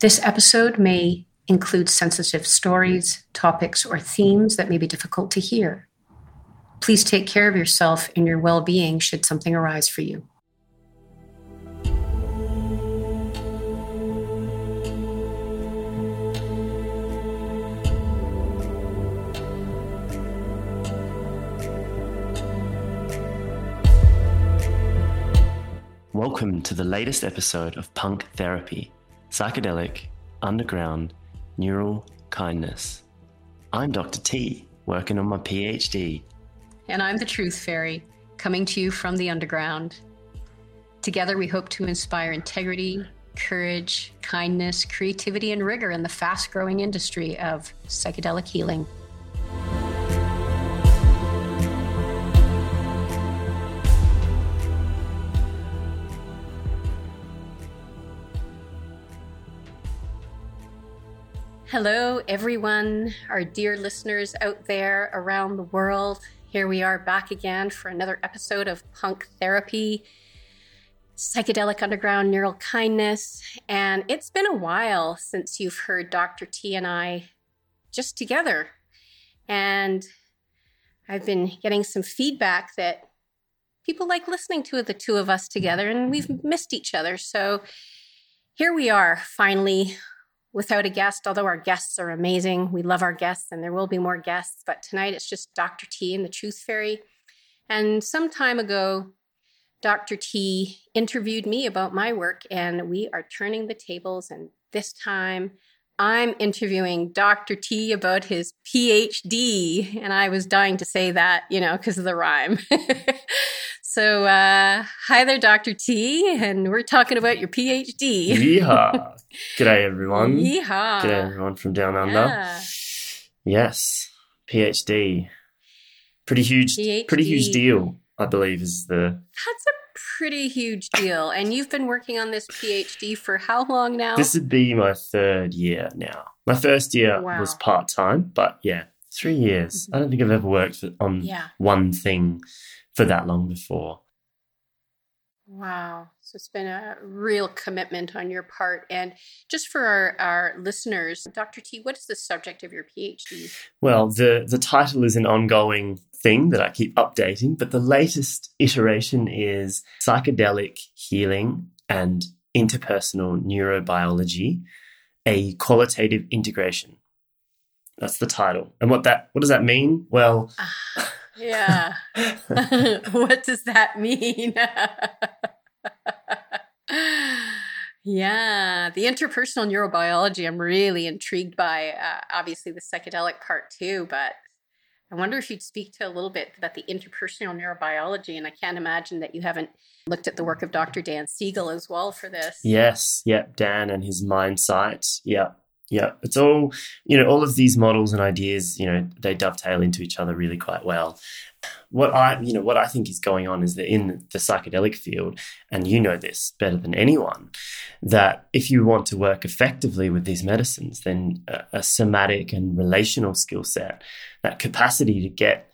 This episode may include sensitive stories, topics, or themes that may be difficult to hear. Please take care of yourself and your well being should something arise for you. Welcome to the latest episode of Punk Therapy Psychedelic, Underground, Neural Kindness. I'm Dr. T, working on my PhD. And I'm the Truth Fairy, coming to you from the underground. Together, we hope to inspire integrity, courage, kindness, creativity, and rigor in the fast growing industry of psychedelic healing. Hello, everyone, our dear listeners out there around the world. Here we are back again for another episode of Punk Therapy, Psychedelic Underground Neural Kindness. And it's been a while since you've heard Dr. T and I just together. And I've been getting some feedback that people like listening to the two of us together, and we've missed each other. So here we are, finally without a guest, although our guests are amazing. We love our guests and there will be more guests, but tonight it's just Dr. T and the Truth Fairy. And some time ago, Dr. T interviewed me about my work, and we are turning the tables. And this time, I'm interviewing Dr. T about his PhD. And I was dying to say that, you know, because of the rhyme. so, uh, hi there, Dr. T. And we're talking about your PhD. Yeehaw. G'day, everyone. Yeehaw. G'day, everyone from down under. Yeah. Yes, PhD. Pretty huge, pretty huge deal, I believe, is the. That's a pretty huge deal. And you've been working on this PhD for how long now? This would be my third year now. My first year Wow. was part time, but yeah, three years. Mm-hmm. I don't think I've ever worked on Yeah. one thing for that long before. Wow. So it's been a real commitment on your part. And just for our, our listeners, Dr. T, what is the subject of your PhD? Well, the, the title is an ongoing thing that I keep updating, but the latest iteration is psychedelic healing and interpersonal neurobiology, a qualitative integration. That's the title. And what that what does that mean? Well, Yeah. what does that mean? yeah, the interpersonal neurobiology, I'm really intrigued by. Uh, obviously, the psychedelic part too, but I wonder if you'd speak to a little bit about the interpersonal neurobiology. And I can't imagine that you haven't looked at the work of Dr. Dan Siegel as well for this. Yes, yep, Dan and his Mindsight. Yep, yep. It's all, you know, all of these models and ideas, you know, they dovetail into each other really quite well. What I, you know, what I think is going on is that in the psychedelic field, and you know this better than anyone, that if you want to work effectively with these medicines, then a, a somatic and relational skill set, that capacity to get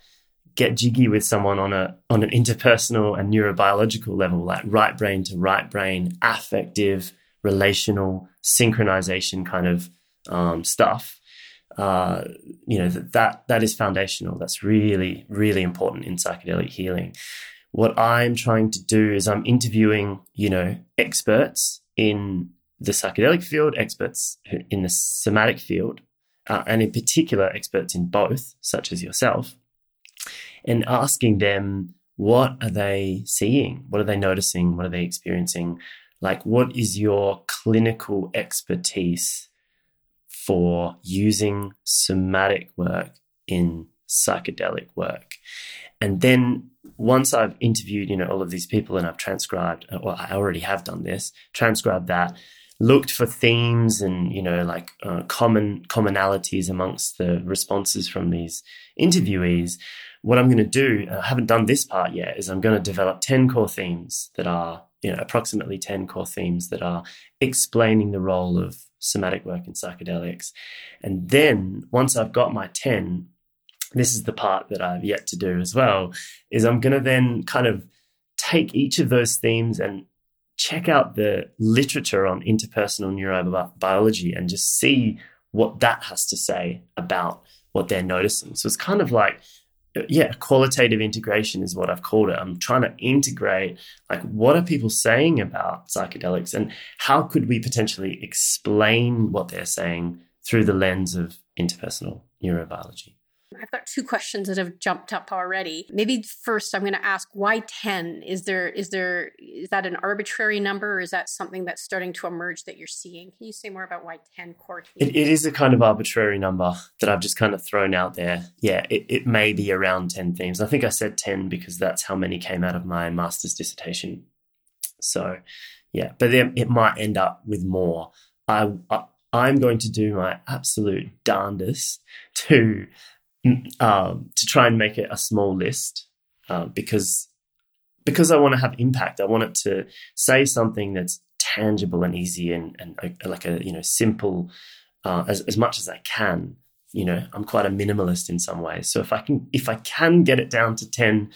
get jiggy with someone on a on an interpersonal and neurobiological level, like right brain to right brain, affective, relational, synchronization kind of um, stuff. Uh, you know that, that that is foundational. That's really really important in psychedelic healing. What I'm trying to do is I'm interviewing you know experts in the psychedelic field, experts in the somatic field, uh, and in particular experts in both, such as yourself, and asking them what are they seeing, what are they noticing, what are they experiencing, like what is your clinical expertise for using somatic work in psychedelic work. And then once I've interviewed, you know, all of these people and I've transcribed, well, I already have done this, transcribed that, looked for themes and, you know, like uh, common commonalities amongst the responses from these interviewees. What I'm going to do, I haven't done this part yet, is I'm going to develop 10 core themes that are, you know, approximately 10 core themes that are explaining the role of somatic work in psychedelics. And then once I've got my 10, this is the part that I've yet to do as well, is I'm going to then kind of take each of those themes and check out the literature on interpersonal neurobiology and just see what that has to say about what they're noticing. So it's kind of like, yeah, qualitative integration is what I've called it. I'm trying to integrate like what are people saying about psychedelics and how could we potentially explain what they're saying through the lens of interpersonal neurobiology. I've got two questions that have jumped up already. Maybe first I'm going to ask why 10? Is there is there is that an arbitrary number or is that something that's starting to emerge that you're seeing? Can you say more about why 10 core teams? It, it is a kind of arbitrary number that I've just kind of thrown out there. Yeah, it, it may be around 10 themes. I think I said 10 because that's how many came out of my master's dissertation. So, yeah, but then it might end up with more. I, I I'm going to do my absolute darndest to um, to try and make it a small list uh, because because I want to have impact. I want it to say something that's tangible and easy and, and uh, like a you know simple uh, as as much as I can. You know, I'm quite a minimalist in some ways. So if I can if I can get it down to ten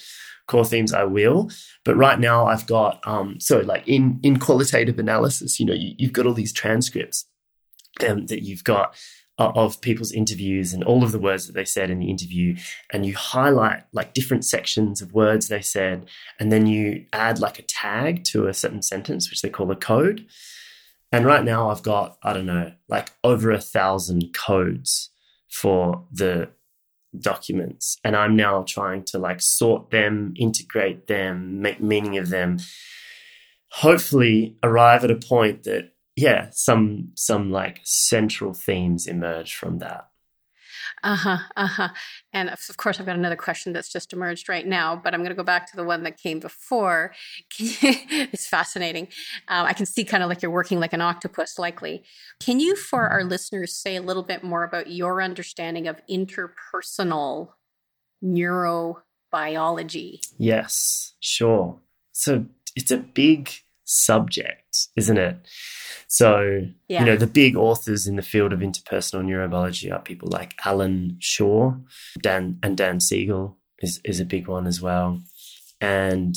core themes, I will. But right now, I've got um, so like in in qualitative analysis, you know, you, you've got all these transcripts um, that you've got of people's interviews and all of the words that they said in the interview and you highlight like different sections of words they said and then you add like a tag to a certain sentence which they call a code. And right now i've got i don't know like over a thousand codes for the documents and i'm now trying to like sort them integrate them make meaning of them. Hopefully arrive at a point that yeah, some some like central themes emerge from that. Uh huh. Uh huh. And of course, I've got another question that's just emerged right now, but I'm going to go back to the one that came before. it's fascinating. Um, I can see kind of like you're working like an octopus, likely. Can you, for our listeners, say a little bit more about your understanding of interpersonal neurobiology? Yes, sure. So it's a big subject, isn't it? So, yeah. you know, the big authors in the field of interpersonal neurobiology are people like Allan Schore, Dan and Dan Siegel is, is a big one as well. And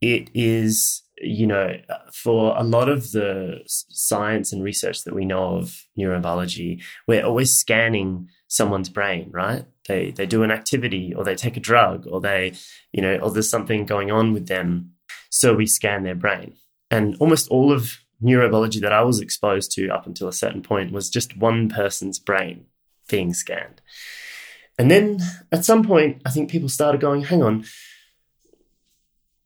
it is, you know, for a lot of the science and research that we know of neurobiology, we're always scanning someone's brain, right? They they do an activity or they take a drug or they, you know, or there's something going on with them. So we scan their brain and almost all of neurobiology that I was exposed to up until a certain point was just one person's brain being scanned. And then at some point, I think people started going, hang on,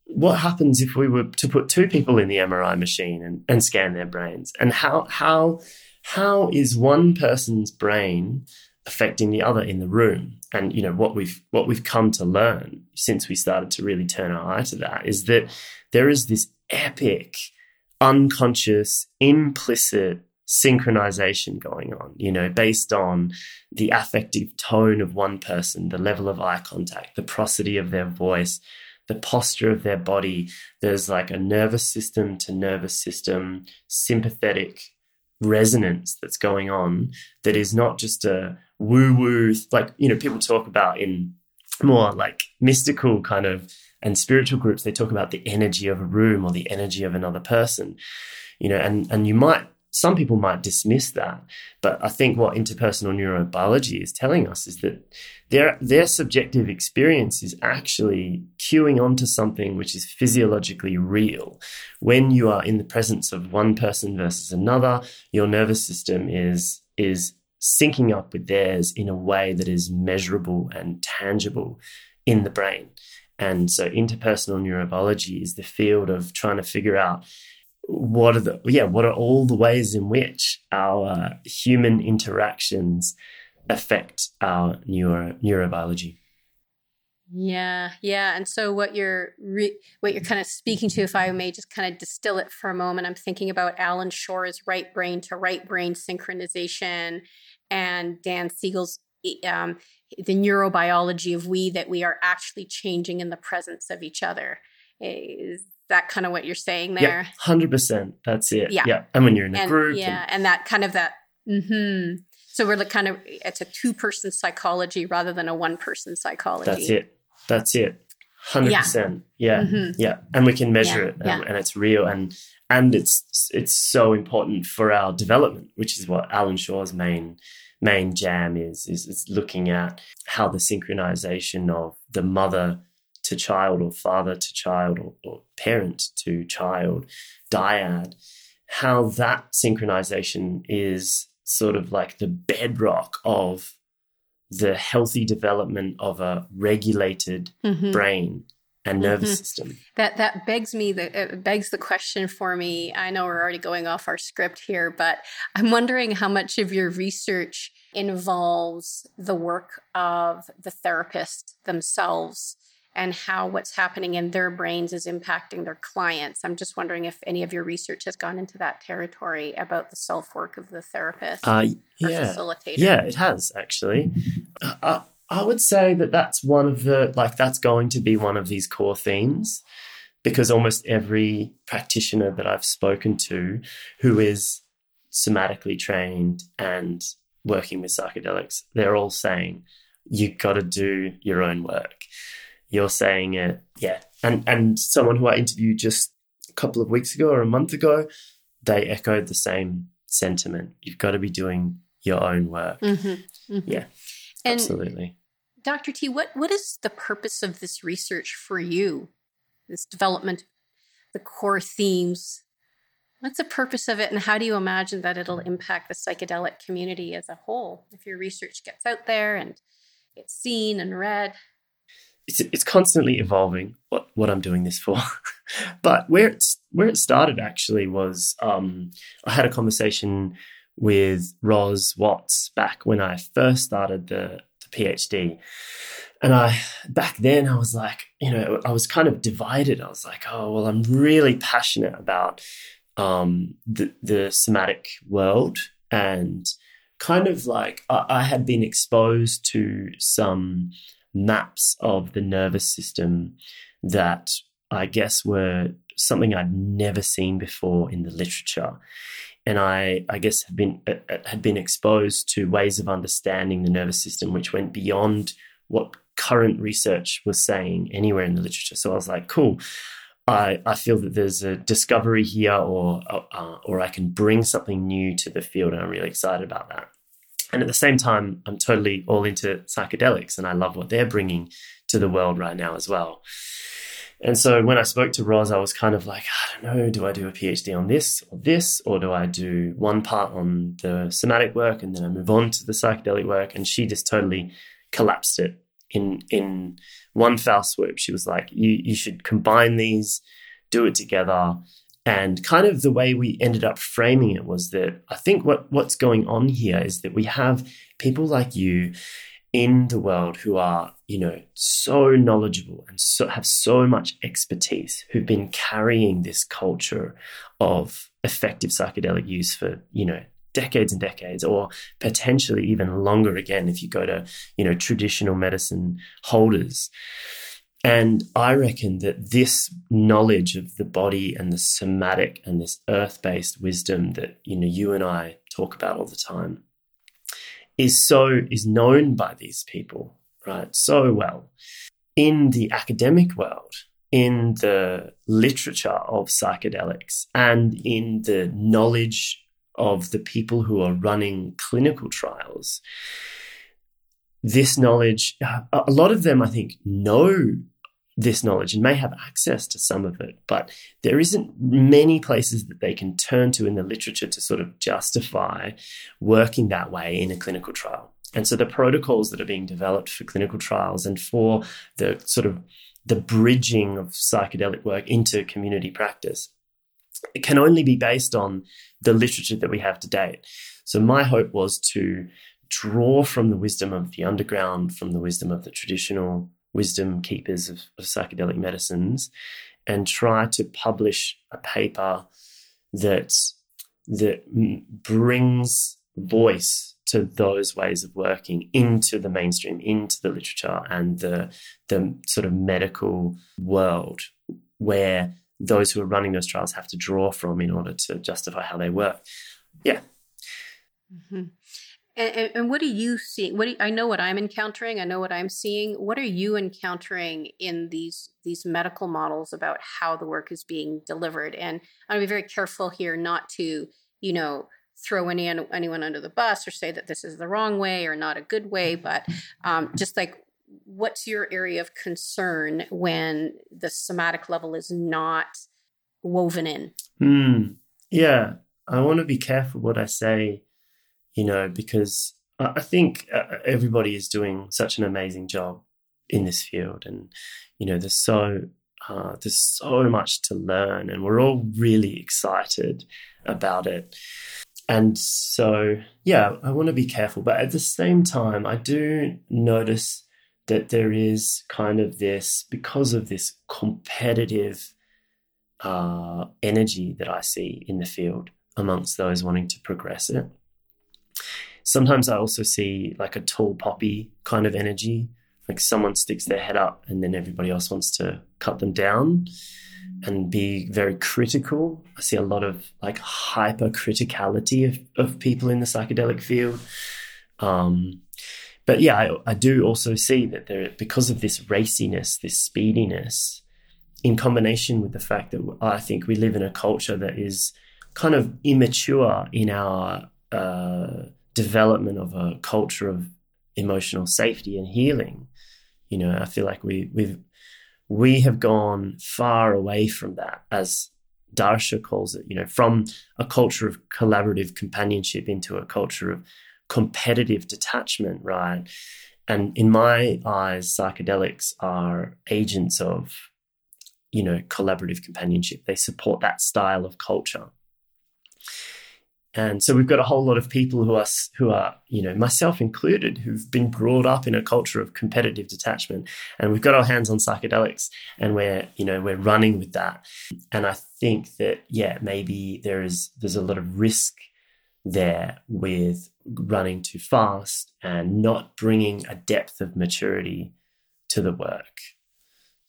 what happens if we were to put two people in the MRI machine and, and scan their brains? And how, how, how is one person's brain affecting the other in the room? And you know what we've what we've come to learn since we started to really turn our eye to that is that there is this epic, unconscious, implicit synchronization going on, you know, based on the affective tone of one person, the level of eye contact, the prosody of their voice, the posture of their body. There's like a nervous system to nervous system sympathetic resonance that's going on that is not just a woo woo, like, you know, people talk about in more like mystical kind of and spiritual groups they talk about the energy of a room or the energy of another person you know and and you might some people might dismiss that but i think what interpersonal neurobiology is telling us is that their their subjective experience is actually queuing onto something which is physiologically real. When you are in the presence of one person versus another your nervous system is is syncing up with theirs in a way that is measurable and tangible in the brain and so interpersonal neurobiology is the field of trying to figure out what are the yeah what are all the ways in which our human interactions affect our neuro neurobiology. Yeah yeah. And so what you're re- what you're kind of speaking to if i may just kind of distill it for a moment i'm thinking about Allan Schore's right brain to right brain synchronization and dan siegel's um, the neurobiology of we that we are actually changing in the presence of each other. Is that kind of what you're saying there? Yeah, hundred percent. That's it. Yeah. yeah. And when you're in a and, group, yeah, and, and that kind of that. Mm-hmm. So we're like kind of it's a two person psychology rather than a one person psychology. That's it. That's it. Hundred yeah. percent. Yeah. Mm-hmm. Yeah. And we can measure yeah. it, and, and, it's real. And and it's it's so important for our development, which is what Allan Schore's main main jam is is, is looking at how the synchronization of the mother to child or father to child or, or parent to child dyad how that synchronization is sort of like the bedrock of the healthy development of a regulated mm-hmm. brain and nervous mm-hmm. system. That that begs me the begs the question for me. I know we're already going off our script here, but I'm wondering how much of your research involves the work of the therapist themselves and how what's happening in their brains is impacting their clients. I'm just wondering if any of your research has gone into that territory about the self work of the therapist uh, yeah. facilitator. Yeah, it has actually. Uh, I would say that that's one of the, like, that's going to be one of these core themes because almost every practitioner that I've spoken to who is somatically trained and working with psychedelics, they're all saying, you've got to do your own work. You're saying it, yeah. And and someone who I interviewed just a couple of weeks ago or a month ago, they echoed the same sentiment. You've got to be doing your own work. Mm-hmm, mm-hmm. Yeah, and absolutely. Dr. T, what, what is the purpose of this research for you? This development, the core themes. What's the purpose of it, and how do you imagine that it'll impact the psychedelic community as a whole if your research gets out there and gets seen and read? It's, it's constantly evolving what, what I'm doing this for. but where it's where it started actually was um, I had a conversation with Ros Watts back when I first started the PhD. And I, back then, I was like, you know, I was kind of divided. I was like, oh, well, I'm really passionate about um, the, the somatic world. And kind of like, I, I had been exposed to some maps of the nervous system that I guess were something I'd never seen before in the literature and I, I guess, had been uh, uh, had been exposed to ways of understanding the nervous system which went beyond what current research was saying anywhere in the literature. So I was like, cool. I, I feel that there's a discovery here, or uh, or I can bring something new to the field, and I'm really excited about that. And at the same time, I'm totally all into psychedelics, and I love what they're bringing to the world right now as well. And so when I spoke to Roz, I was kind of like, I don't know, do I do a PhD on this or this, or do I do one part on the somatic work and then I move on to the psychedelic work? And she just totally collapsed it in in one foul swoop. She was like, you you should combine these, do it together. And kind of the way we ended up framing it was that I think what what's going on here is that we have people like you in the world who are, you know, so knowledgeable and so have so much expertise, who've been carrying this culture of effective psychedelic use for, you know, decades and decades, or potentially even longer again if you go to, you know, traditional medicine holders. And I reckon that this knowledge of the body and the somatic and this earth based wisdom that, you know, you and I talk about all the time is so is known by these people, right, so well in the academic world, in the literature of psychedelics, and in the knowledge of the people who are running clinical trials. This knowledge, a lot of them, I think, know this knowledge and may have access to some of it, but there isn't many places that they can turn to in the literature to sort of justify working that way in a clinical trial. And so the protocols that are being developed for clinical trials and for the sort of the bridging of psychedelic work into community practice it can only be based on the literature that we have to date. So my hope was to draw from the wisdom of the underground, from the wisdom of the traditional wisdom keepers of, of psychedelic medicines and try to publish a paper that that brings voice to those ways of working into the mainstream, into the literature and the the sort of medical world where those who are running those trials have to draw from in order to justify how they work. Yeah. Mm-hmm. And, and, what are you seeing? What you, I know what I'm encountering. I know what I'm seeing. What are you encountering in these these medical models about how the work is being delivered? And I'm gonna be very careful here not to, you know, throw any anyone under the bus or say that this is the wrong way or not a good way. But um, just like, what's your area of concern when the somatic level is not woven in? Mm, yeah, I want to be careful what I say you know, because I think uh, everybody is doing such an amazing job in this field, and you know, there's so uh, there's so much to learn, and we're all really excited about it. And so, yeah, I want to be careful, but at the same time, I do notice that there is kind of this because of this competitive uh, energy that I see in the field amongst those wanting to progress it. Sometimes I also see like a tall poppy kind of energy, like someone sticks their head up and then everybody else wants to cut them down and be very critical. I see a lot of like hyper criticality of, of people in the psychedelic field. Um, but yeah, I, I, do also see that there, because of this raciness, this speediness, in combination with the fact that I think we live in a culture that is kind of immature in our uh, development of a culture of emotional safety and healing. You know, I feel like we we've we have gone far away from that, as Darcia calls it. You know, from a culture of collaborative companionship into a culture of competitive detachment, right? And in my eyes, psychedelics are agents of, you know, collaborative companionship. They support that style of culture. And so we've got a whole lot of people who are who are, you know, myself included, who've been brought up in a culture of competitive detachment. And we've got our hands on psychedelics and we're, you know, we're running with that. And I think that, yeah, maybe there is there's a lot of risk there with running too fast and not bringing a depth of maturity to the work.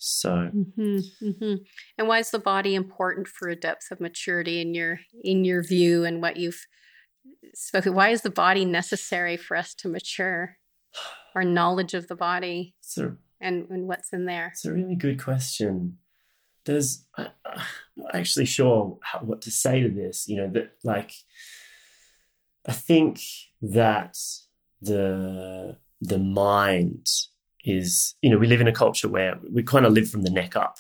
So, mm-hmm, mm-hmm. and why is the body important for a depth of maturity in your in your view and what you've spoken? Why is the body necessary for us to mature? Our knowledge of the body a, and and what's in there. It's a really good question. There's I, I'm not actually sure how, what to say to this. You know that like I think that the the mind is you know we live in a culture where we kind of live from the neck up.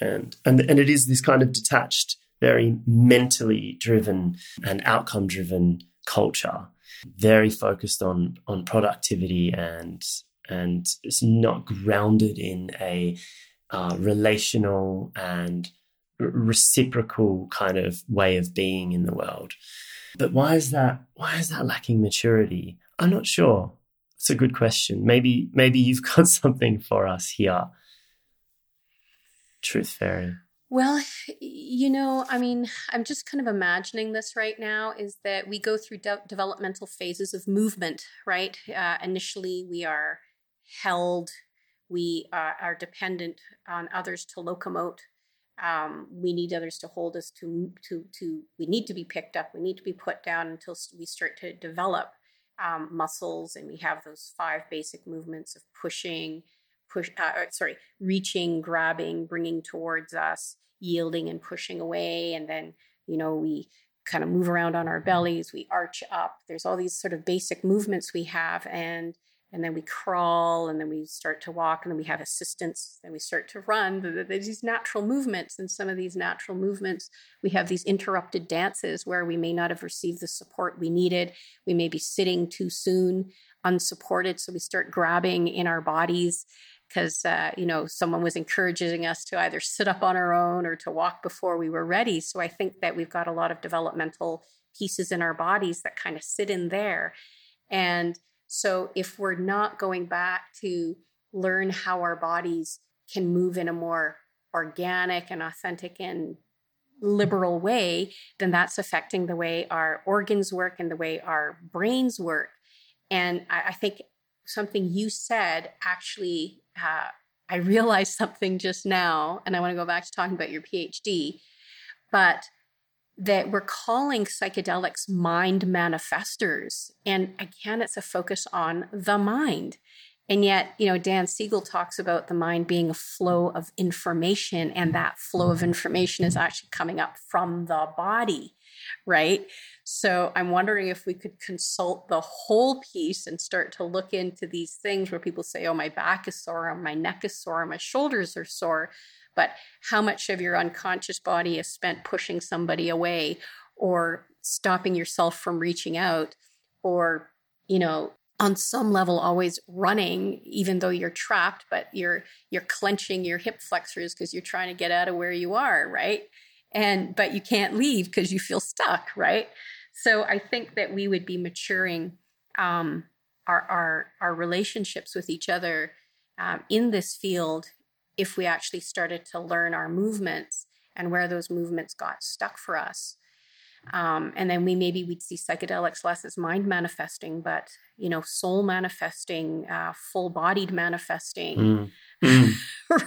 And and and it is this kind of detached very mentally driven and outcome driven culture very focused on on productivity and and it's not grounded in a uh, relational and reciprocal kind of way of being in the world. But why is that why is that lacking maturity? I'm not sure it's a good question. Maybe maybe you've got something for us here. Truth fairy. Well, you know, I mean, I'm just kind of imagining this right now is that we go through de- developmental phases of movement, right? Uh, initially, we are held, we uh, are dependent on others to locomote. Um, we need others to hold us to to to. We need to be picked up. We need to be put down until we start to develop um, muscles, and we have those five basic movements of pushing, push, uh, sorry, reaching, grabbing, bringing towards us, yielding, and pushing away, and then you know we kind of move around on our bellies, we arch up. There's all these sort of basic movements we have, and and then we crawl and then we start to walk and then we have assistance then we start to run. There's these natural movements and some of these natural movements we have these interrupted dances where we may not have received the support we needed. We may be sitting too soon unsupported so we start grabbing in our bodies because uh, you know someone was encouraging us to either sit up on our own or to walk before we were ready. So i think that we've got a lot of developmental pieces in our bodies that kind of sit in there. And so if we're not going back to learn how our bodies can move in a more organic and authentic and liberal way, then that's affecting the way our organs work and the way our brains work. And I, I think something you said actually, uh, I realized something just now, and I want to go back to talking about your PhD. But that we're calling psychedelics mind manifestors. And again, it's a focus on the mind. And yet, you know, Dan Siegel talks about the mind being a flow of information, and that flow of information is actually coming up from the body, right? So I'm wondering if we could consult the whole piece and start to look into these things where people say, oh, my back is sore, or my neck is sore, or my shoulders are sore. But how much of your unconscious body is spent pushing somebody away or stopping yourself from reaching out or, you know, on some level always running even though you're trapped but you're you're clenching your hip flexors because you're trying to get out of where you are right? And but you can't leave because you feel stuck right? So i think that we would be maturing um, our our our relationships with each other um, in this field if we actually started to learn our movements and where those movements got stuck for us um, and then we maybe we'd see psychedelics less as mind manifesting, but you know, soul manifesting, uh, full bodied manifesting. Mm. Mm.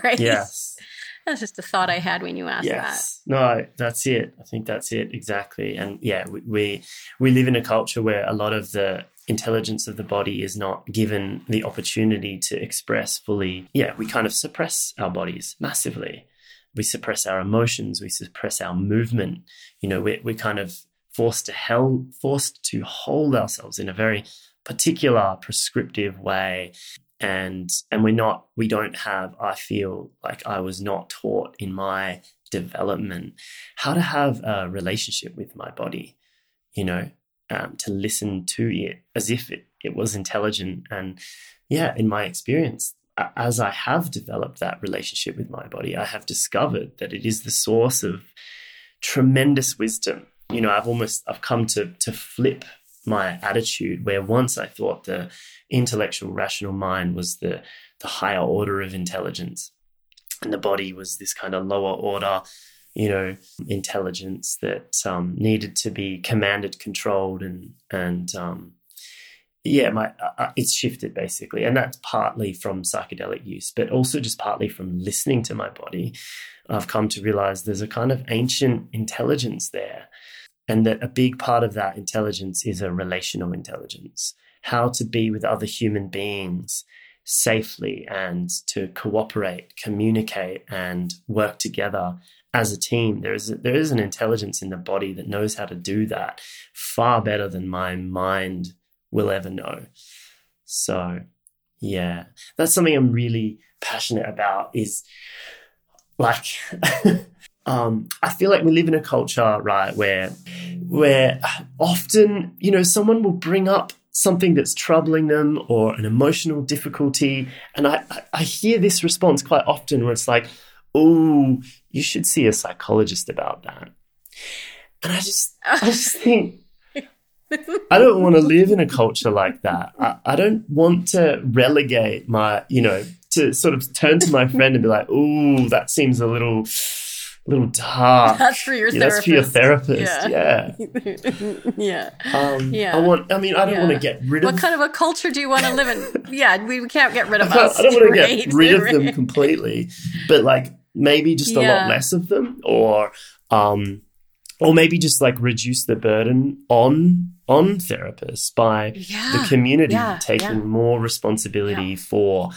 right? Yes. That's just a thought I had when you asked yes. that. No, that's it. I think that's it exactly. And yeah, we, we we live in a culture where a lot of the intelligence of the body is not given the opportunity to express fully. Yeah, we kind of suppress our bodies massively we suppress our emotions, we suppress our movement. You know, we're, we're kind of forced to hell, forced to hold ourselves in a very particular prescriptive way. And and we're not, we don't have, I feel like I was not taught in my development how to have a relationship with my body, you know, um, to listen to it as if it, it was intelligent. And yeah, in my experience, as I have developed that relationship with my body, I have discovered that it is the source of tremendous wisdom. You know, I've almost I've come to to flip my attitude where once I thought the intellectual rational mind was the the higher order of intelligence and the body was this kind of lower order you know intelligence that um, needed to be commanded controlled and and um, yeah, my uh, uh, it's shifted basically, and that's partly from psychedelic use, but also just partly from listening to my body. I've come to realize there's a kind of ancient intelligence there, and that a big part of that intelligence is a relational intelligence, how to be with other human beings safely and to cooperate, communicate, and work together as a team. there is there is an intelligence in the body that knows how to do that far better than my mind will ever know. So, yeah, that's something I'm really passionate about is like um, I feel like we live in a culture, right, where where often, you know, someone will bring up something that's troubling them or an emotional difficulty. And I, I hear this response quite often where it's like, oh, you should see a psychologist about that. And I just I just think I don't want to live in a culture like that. I, I, don't want to relegate my, you know, to sort of turn to my friend and be like, "Oh, that seems a little, a little dark." That's for your yeah, That's for your therapist. Yeah. Yeah. yeah. Um, yeah. I want. I mean, I don't yeah. want to get rid of. What kind of a culture do you want to live in? yeah, we can't get rid of us. I don't want to right? get rid of them completely, but like maybe just a lot less of them, or um, or maybe just like reduce the burden on on therapists by yeah, the community yeah, taking yeah. more responsibility for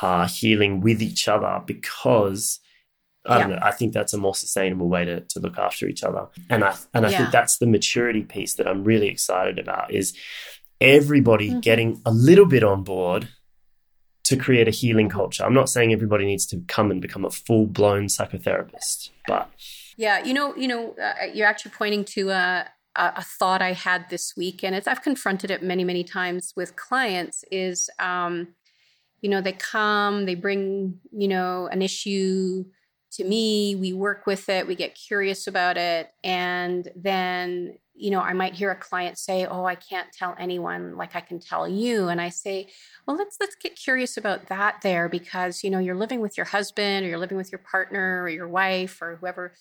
uh, healing with each other because I don't know. I think that's a more sustainable way to, to look after each other, and I and I think that's the maturity piece that I'm really excited about. Is everybody mm-hmm. getting a little bit on board to create a healing culture? I'm not saying everybody needs to come and become a full blown psychotherapist, but yeah, you know, you know, uh, you're actually pointing to uh, a thought I had this week, and it's I've confronted it many, many times with clients. Is um, you know they come, they bring you know an issue to me, we work with it, we get curious about it, and then you know I might hear a client say, "Oh, I can't tell anyone like I can tell you," and I say, "Well, let's let's get curious about that there because you know you're living with your husband or you're living with your partner or your wife or whoever."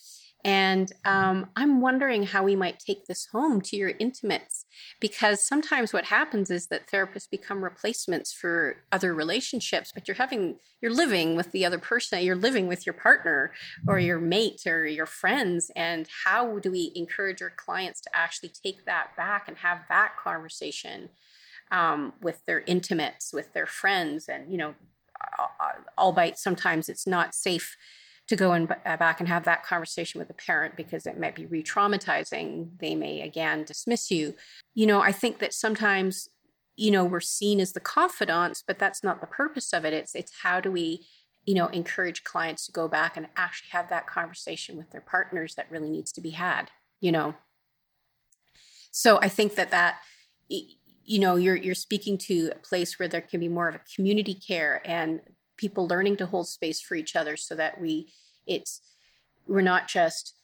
And um, I'm wondering how we might take this home to your intimates, because sometimes what happens is that therapists become replacements for other relationships, but you're having, you're living with the other person, you're living with your partner or your mate or your friends. And how do we encourage our clients to actually take that back and have that conversation um, with their intimates, with their friends? And, you know, albeit sometimes it's not safe to go and uh, back and have that conversation with a parent because it might be re-traumatizing. They may again dismiss you. You know i think that sometimes you know we're seen as the confidants but that's not the purpose of it. It's it's how do we you know encourage clients to go back and actually have that conversation with their partners that really needs to be had you know? So i think that that you know you're you're speaking to a place where there can be more of a community care and people learning to hold space for each other so that we it's we're not just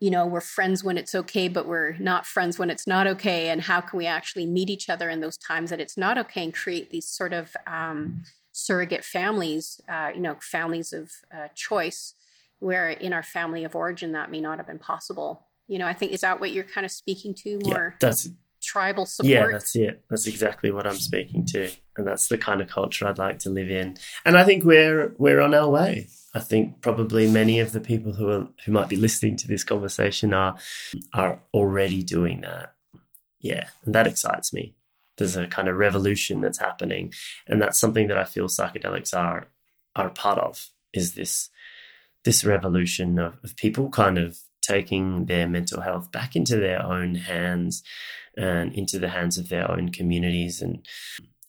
you know we're friends when it's okay but we're not friends when it's not okay. And how can we actually meet each other in those times that it's not okay and create these sort of um, surrogate families uh, you know families of uh, choice where in our family of origin that may not have been possible? You know i think is that what you're kind of speaking to more? yeah, that's tribal support. Yeah, that's it. That's exactly what I'm speaking to, and that's the kind of culture I'd like to live in. And I think we're we're on our way. I think probably many of the people who are who might be listening to this conversation are are already doing that. Yeah, and that excites me. There's a kind of revolution that's happening, and that's something that I feel psychedelics are are a part of. Is this this revolution of, of people kind of taking their mental health back into their own hands and into the hands of their own communities and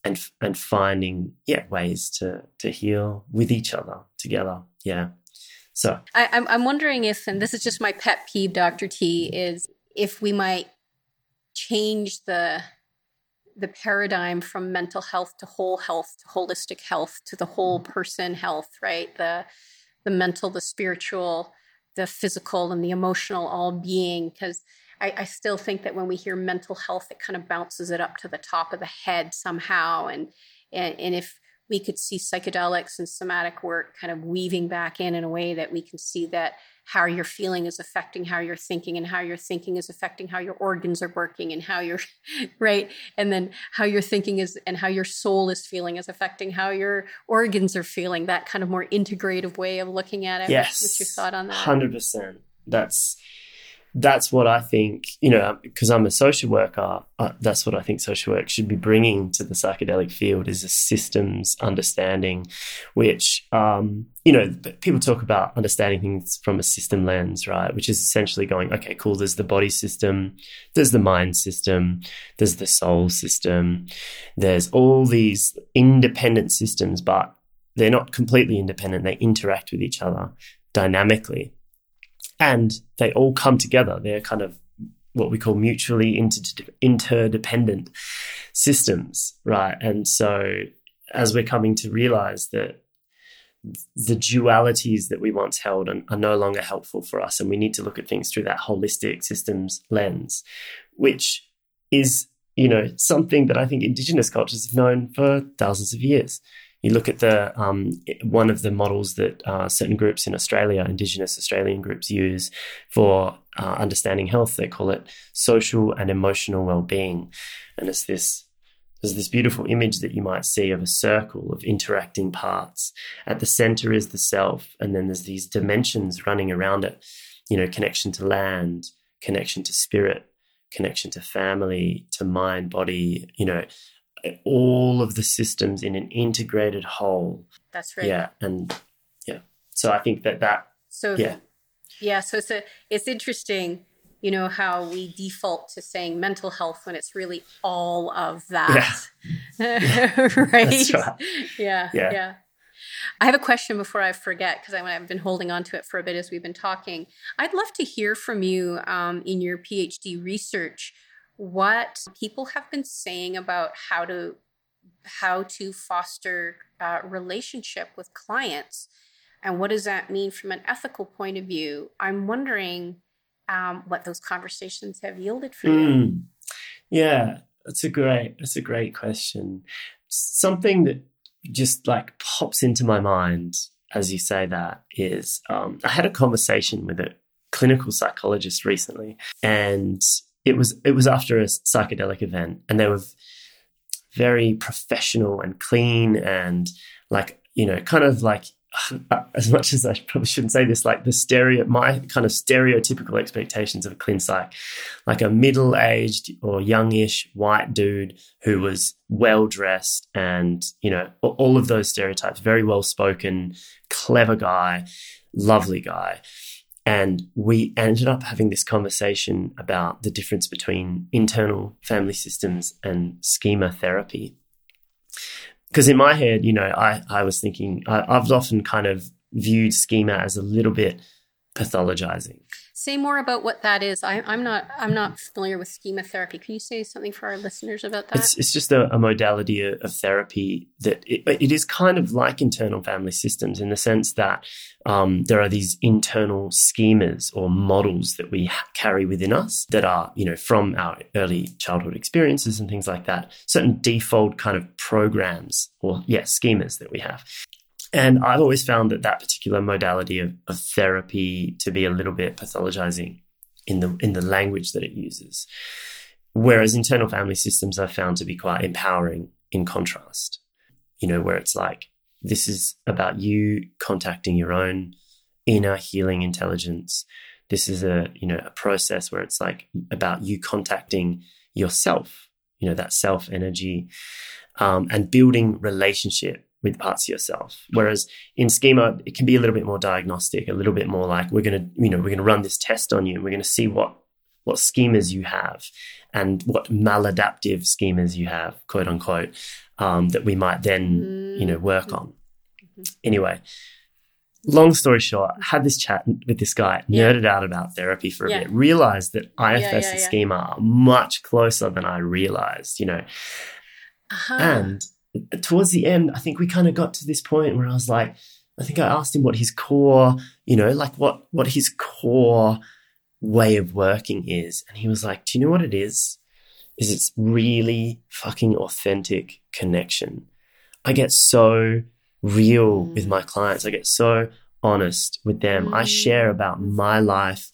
and and finding yeah ways to to heal with each other together. Yeah. So. I, am I'm wondering if and this is just my pet peeve dr t is if we might change the the paradigm from mental health to whole health to holistic health to the whole mm-hmm. person health right? The the mental the spiritual the physical and the emotional all being because I, I, still think that when we hear mental health it kind of bounces it up to the top of the head somehow. And and, and if we could see psychedelics and somatic work kind of weaving back in in a way that we can see that how you're feeling is affecting how you're thinking and how your thinking is affecting how your organs are working and how you're right? And then how your thinking is and how your soul is feeling is affecting how your organs are feeling that kind of more integrative way of looking at it. Yes what's your thought on that? 100% that's that's what I think, you know, because I'm a social worker, uh, that's what I think social work should be bringing to the psychedelic field is a systems understanding, which, um, you know, people talk about understanding things from a system lens, right? Which is essentially going, okay, cool, there's the body system, there's the mind system, there's the soul system, there's all these independent systems, but they're not completely independent, they interact with each other dynamically and they all come together. They're kind of what we call mutually inter- interdependent systems, right? And so as we're coming to realize that the dualities that we once held are, are, no longer helpful for us, and we need to look at things through that holistic systems lens, which is you know something that I think indigenous cultures have known for thousands of years you look at the um, one of the models that uh, certain groups in Australia, Indigenous Australian groups, use for uh, understanding health. They call it social and emotional well-being, and it's this. There's this beautiful image that you might see of a circle of interacting parts. At the center is the self, and then there's these dimensions running around it. You know, connection to land, connection to spirit, connection to family, to mind, body. You know, all of the systems in an integrated whole. That's right. Yeah, and yeah. So I think that that. So yeah, yeah. So it's a it's interesting, you know, how we default to saying mental health when it's really all of that. Yeah. right? right. Yeah, yeah. Yeah. I have a question before I forget because I've been holding on to it for a bit as we've been talking. I'd love to hear from you um, in your PhD research what people have been saying about how to how to foster uh, relationship with clients. And what does that mean from an ethical point of view? I'm wondering um, what those conversations have yielded for you. Mm. yeah that's a great that's a great question. Something that just like pops into my mind as you say that is um, i had a conversation with a clinical psychologist recently, and it was it was after a psychedelic event, and they were very professional and clean and like you know kind of like as much as I probably shouldn't say this, like the stereo, my kind of stereotypical expectations of a clean psych, like a middle aged or youngish white dude who was well dressed and, you know, all of those stereotypes, very well spoken, clever guy, lovely guy. And we ended up having this conversation about the difference between internal family systems and schema therapy because in my head, you know, I, I was thinking, I, I've often kind of viewed schema as a little bit pathologizing. Say more about what that is. I, am not I'm not familiar with schema therapy. Can you say something for our listeners about that? It's, it's just a, a modality of, therapy that it, it is kind of like internal family systems in the sense that um, there are these internal schemas or models that we carry within us that are you know from our early childhood experiences and things like that. Certain default kind of programs or yeah schemas that we have. And I've always found that that particular modality of, of therapy to be a little bit pathologizing in the in the language that it uses. Whereas internal family systems I've found to be quite empowering in contrast. You know, where it's like, this is about you contacting your own inner healing intelligence. This is a, you know, a process where it's like about you contacting yourself, you know, that self energy, um, and building relationship with parts of yourself. Whereas in schema, it can be a little bit more diagnostic, a little bit more like we're going to, you know, we're going to run this test on you and we're going to see what what schemas you have and what maladaptive schemas you have, quote unquote, um, that we might then, you know, work on. Mm-hmm. Anyway, long story short, had this chat with this guy, yeah. nerded out about therapy for a yeah. bit, realized that IFS yeah, and schema are much closer than I realized, you know. Uh-huh. And towards the end, I think we kind of got to this point where I was like, I think I asked him what his core, you know, like what what his core way of working is, and he was like, "Do you know what it is? Is it's really fucking authentic connection. I get so real mm. with my clients. I get so honest with them. Mm. I share about my life.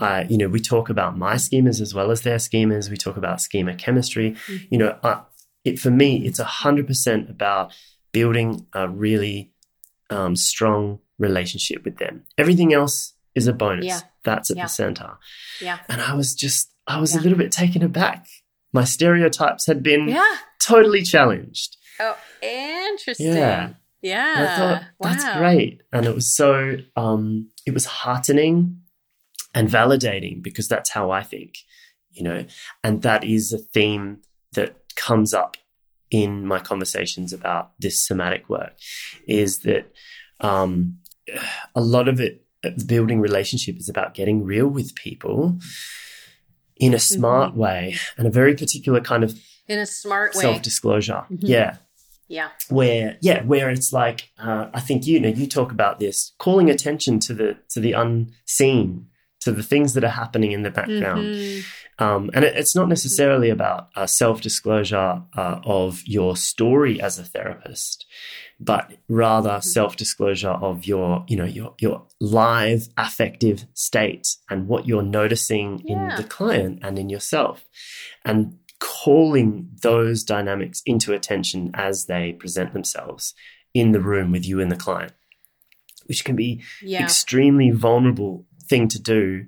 Uh, you know, we talk about my schemas as well as their schemas. We talk about schema chemistry. Mm. You know, I, it for me, it's a hundred percent about building a really um, strong relationship with them. Everything else is a bonus. Yeah. That's at yeah. the center. Yeah. And I was just, I was yeah. a little bit taken aback. My stereotypes had been yeah. totally challenged. Oh, interesting. Yeah. Yeah. Thought, that's wow. great. And it was so, um, it was heartening and validating because that's how I think, you know, and that is a theme that comes up in my conversations about this somatic work is that um, a lot of it building relationship is about getting real with people in a smart mm-hmm. way and a very particular kind of in a smart way self-disclosure mm-hmm. yeah yeah where yeah where it's like uh, i think you know you talk about this calling attention to the to the unseen to the things that are happening in the background mm-hmm. Um, and it, it's not necessarily about uh, self disclosure uh, of your story as a therapist, but rather mm-hmm. self disclosure of your, you know, your your live affective state and what you're noticing yeah. in the client and in yourself, and calling those dynamics into attention as they present themselves in the room with you and the client, which can be yeah. extremely vulnerable thing to do.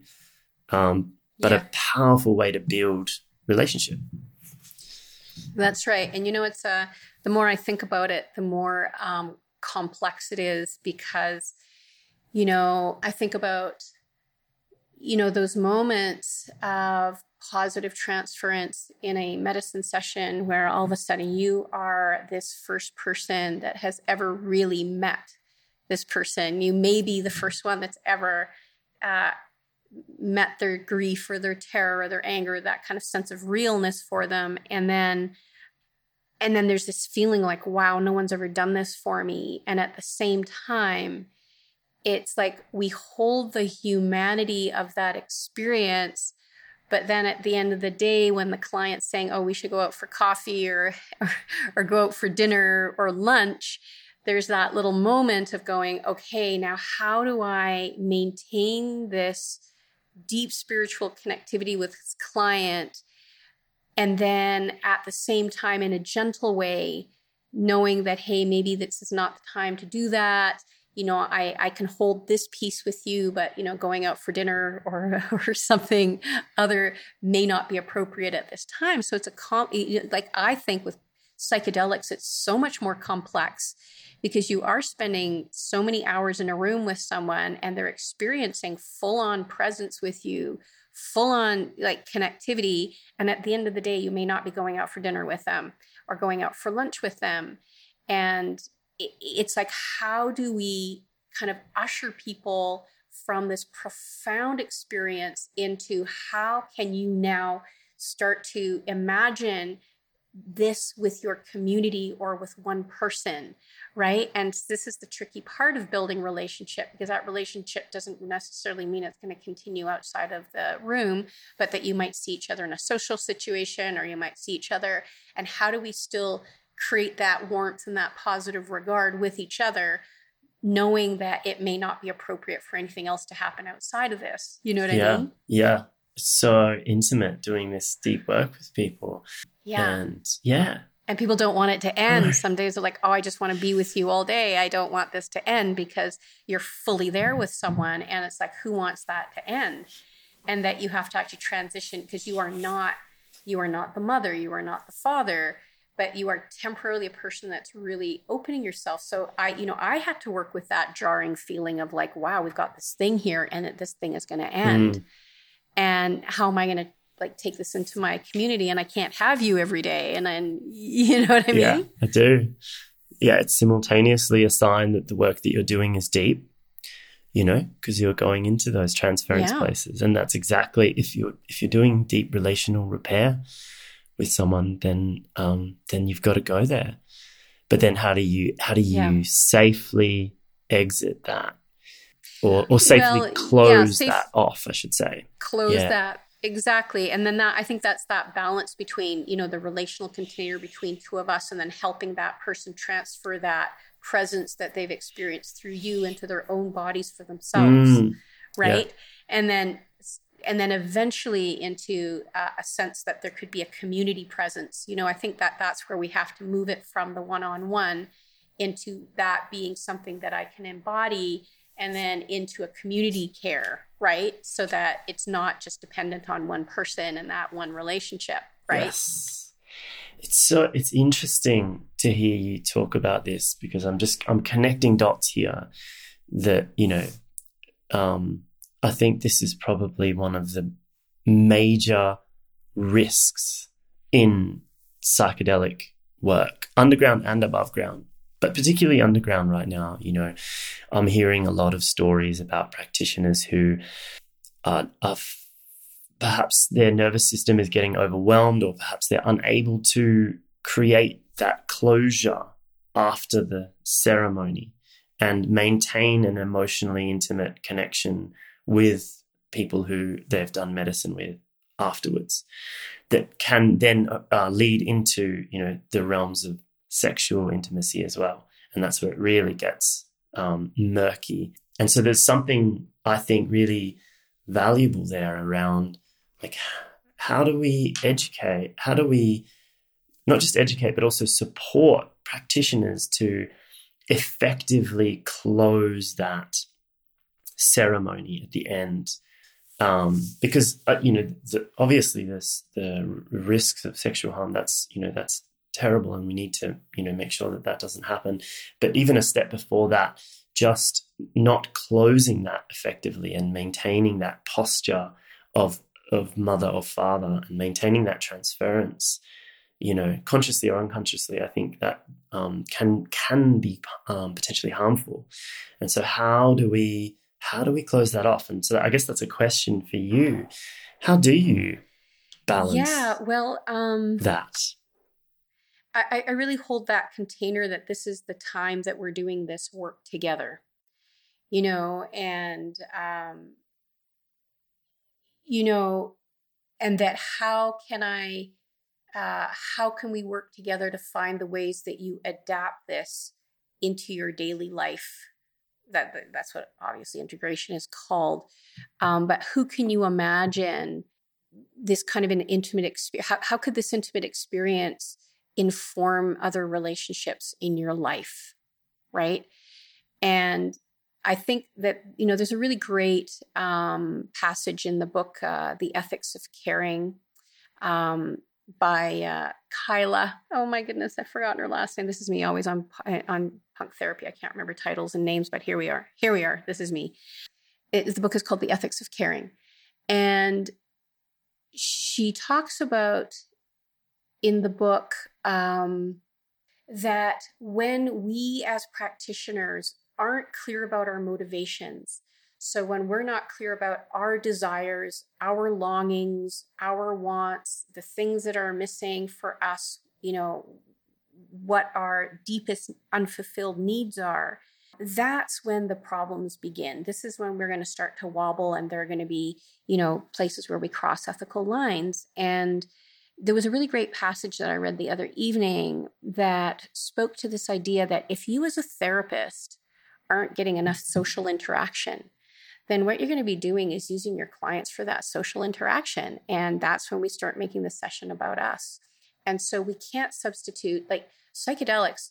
Um, but yeah. a powerful way to build relationship. That's right. And you know, it's a, the more I think about it, the more um, complex it is because, you know, I think about, you know, those moments of positive transference in a medicine session where all of a sudden you are this first person that has ever really met this person. You may be the first one that's ever uh, met their grief or their terror or their anger that kind of sense of realness for them. And then and then there's this feeling like wow no one's ever done this for me. And at the same time it's like we hold the humanity of that experience but then at the end of the day when the client's saying oh we should go out for coffee or or, or go out for dinner or lunch there's that little moment of going okay now how do i maintain this deep spiritual connectivity with his client and then at the same time in a gentle way knowing that hey maybe this is not the time to do that. You know i i can hold this piece with you but you know going out for dinner or or something other may not be appropriate at this time. So it's a com like i think with psychedelics it's so much more complex because you are spending so many hours in a room with someone and they're experiencing full on presence with you full on like connectivity and at the end of the day you may not be going out for dinner with them or going out for lunch with them. And it's like how do we kind of usher people from this profound experience into how can you now start to imagine this with your community or with one person right? And this is the tricky part of building relationship because that relationship doesn't necessarily mean it's going to continue outside of the room but that you might see each other in a social situation or you might see each other and how do we still create that warmth and that positive regard with each other knowing that it may not be appropriate for anything else to happen outside of this? You know what yeah, i mean? yeah so intimate doing this deep work with people yeah and yeah and people don't want it to end. Some days they're like, oh, I just want to be with you all day. I don't want this to end because you're fully there with someone. And it's like, who wants that to end? And that you have to actually transition because you are not, you are not the mother, you are not the father, but you are temporarily a person that's really opening yourself. So I, you know, I had to work with that jarring feeling of like, wow, we've got this thing here and this thing is going to end. Mm. And how am I going to like take this into my community and I can't have you every day. And then, you know what I mean? Yeah, I do. Yeah, it's simultaneously a sign that the work that you're doing is deep, you know, because you're going into those transference yeah. places. And that's exactly if you're if you're doing deep relational repair with someone, then um, then you've got to go there. But then how do you how do you yeah. safely exit that? Or, or safely well, close yeah, safe, that off, I should say. Close that Exactly. And then that I think that's that balance between, you know, the relational container between two of us and then helping that person transfer that presence that they've experienced through you into their own bodies for themselves. Mm, right? Yeah. And then and then eventually into uh, a sense that there could be a community presence. You know, I think that that's where we have to move it from the one-on-one into that being something that I can embody and then into a community care, right? So that it's not just dependent on one person and that one relationship, right? Yes. It's so it's interesting to hear you talk about this because I'm just I'm connecting dots here that, you know, um, I think this is probably one of the major risks in psychedelic work, underground and above ground but particularly underground right now, you know, I'm hearing a lot of stories about practitioners who are, are f- perhaps their nervous system is getting overwhelmed, or perhaps they're unable to create that closure after the ceremony and maintain an emotionally intimate connection with people who they've done medicine with afterwards that can then uh, lead into you know the realms of sexual intimacy as well. And that's where it really gets um, murky. And so there's something I think really valuable there around like, how do we educate? How do we not just educate, but also support practitioners to effectively close that ceremony at the end? Um, because uh, you know, the, obviously, this the risks of sexual harm. That's you know, that's terrible and we need to you know make sure that that doesn't happen. But even a step before that just not closing that effectively and maintaining that posture of of mother or father and maintaining that transference you know consciously or unconsciously i think that um, can can be um, potentially harmful. And so how do we how do we close that off? And so i guess that's a question for you. How do you balance yeah well um that I, I really hold that container that this is the time that we're doing this work together, you know, and, um, you know, and that how can I, uh, how can we work together to find the ways that you adapt this into your daily life that that's what obviously integration is called. Um, but who can you imagine this kind of an intimate experience? How, how could this intimate experience inform other relationships in your life? Right. And I think that, you know, there's a really great um, passage in the book, uh, The Ethics of Caring. Um, by uh, Kyla. Oh my goodness, I've forgotten her last name. This is me always on on punk therapy. I can't remember titles and names, but here we are. Here we are. This is me. It, the book is called The Ethics of Caring, and she talks about in the book um, that when we as practitioners aren't clear about our motivations so when we're not clear about our desires, our longings, our wants, the things that are missing for us, you know, what our deepest unfulfilled needs are, that's when the problems begin. This is when we're going to start to wobble and there are going to be, you know, places where we cross ethical lines. And there was a really great passage that I read the other evening that spoke to this idea that if you as a therapist aren't getting enough social interaction, then what you're going to be doing is using your clients for that social interaction. And that's when we start making the session about us. And so we can't substitute like psychedelics.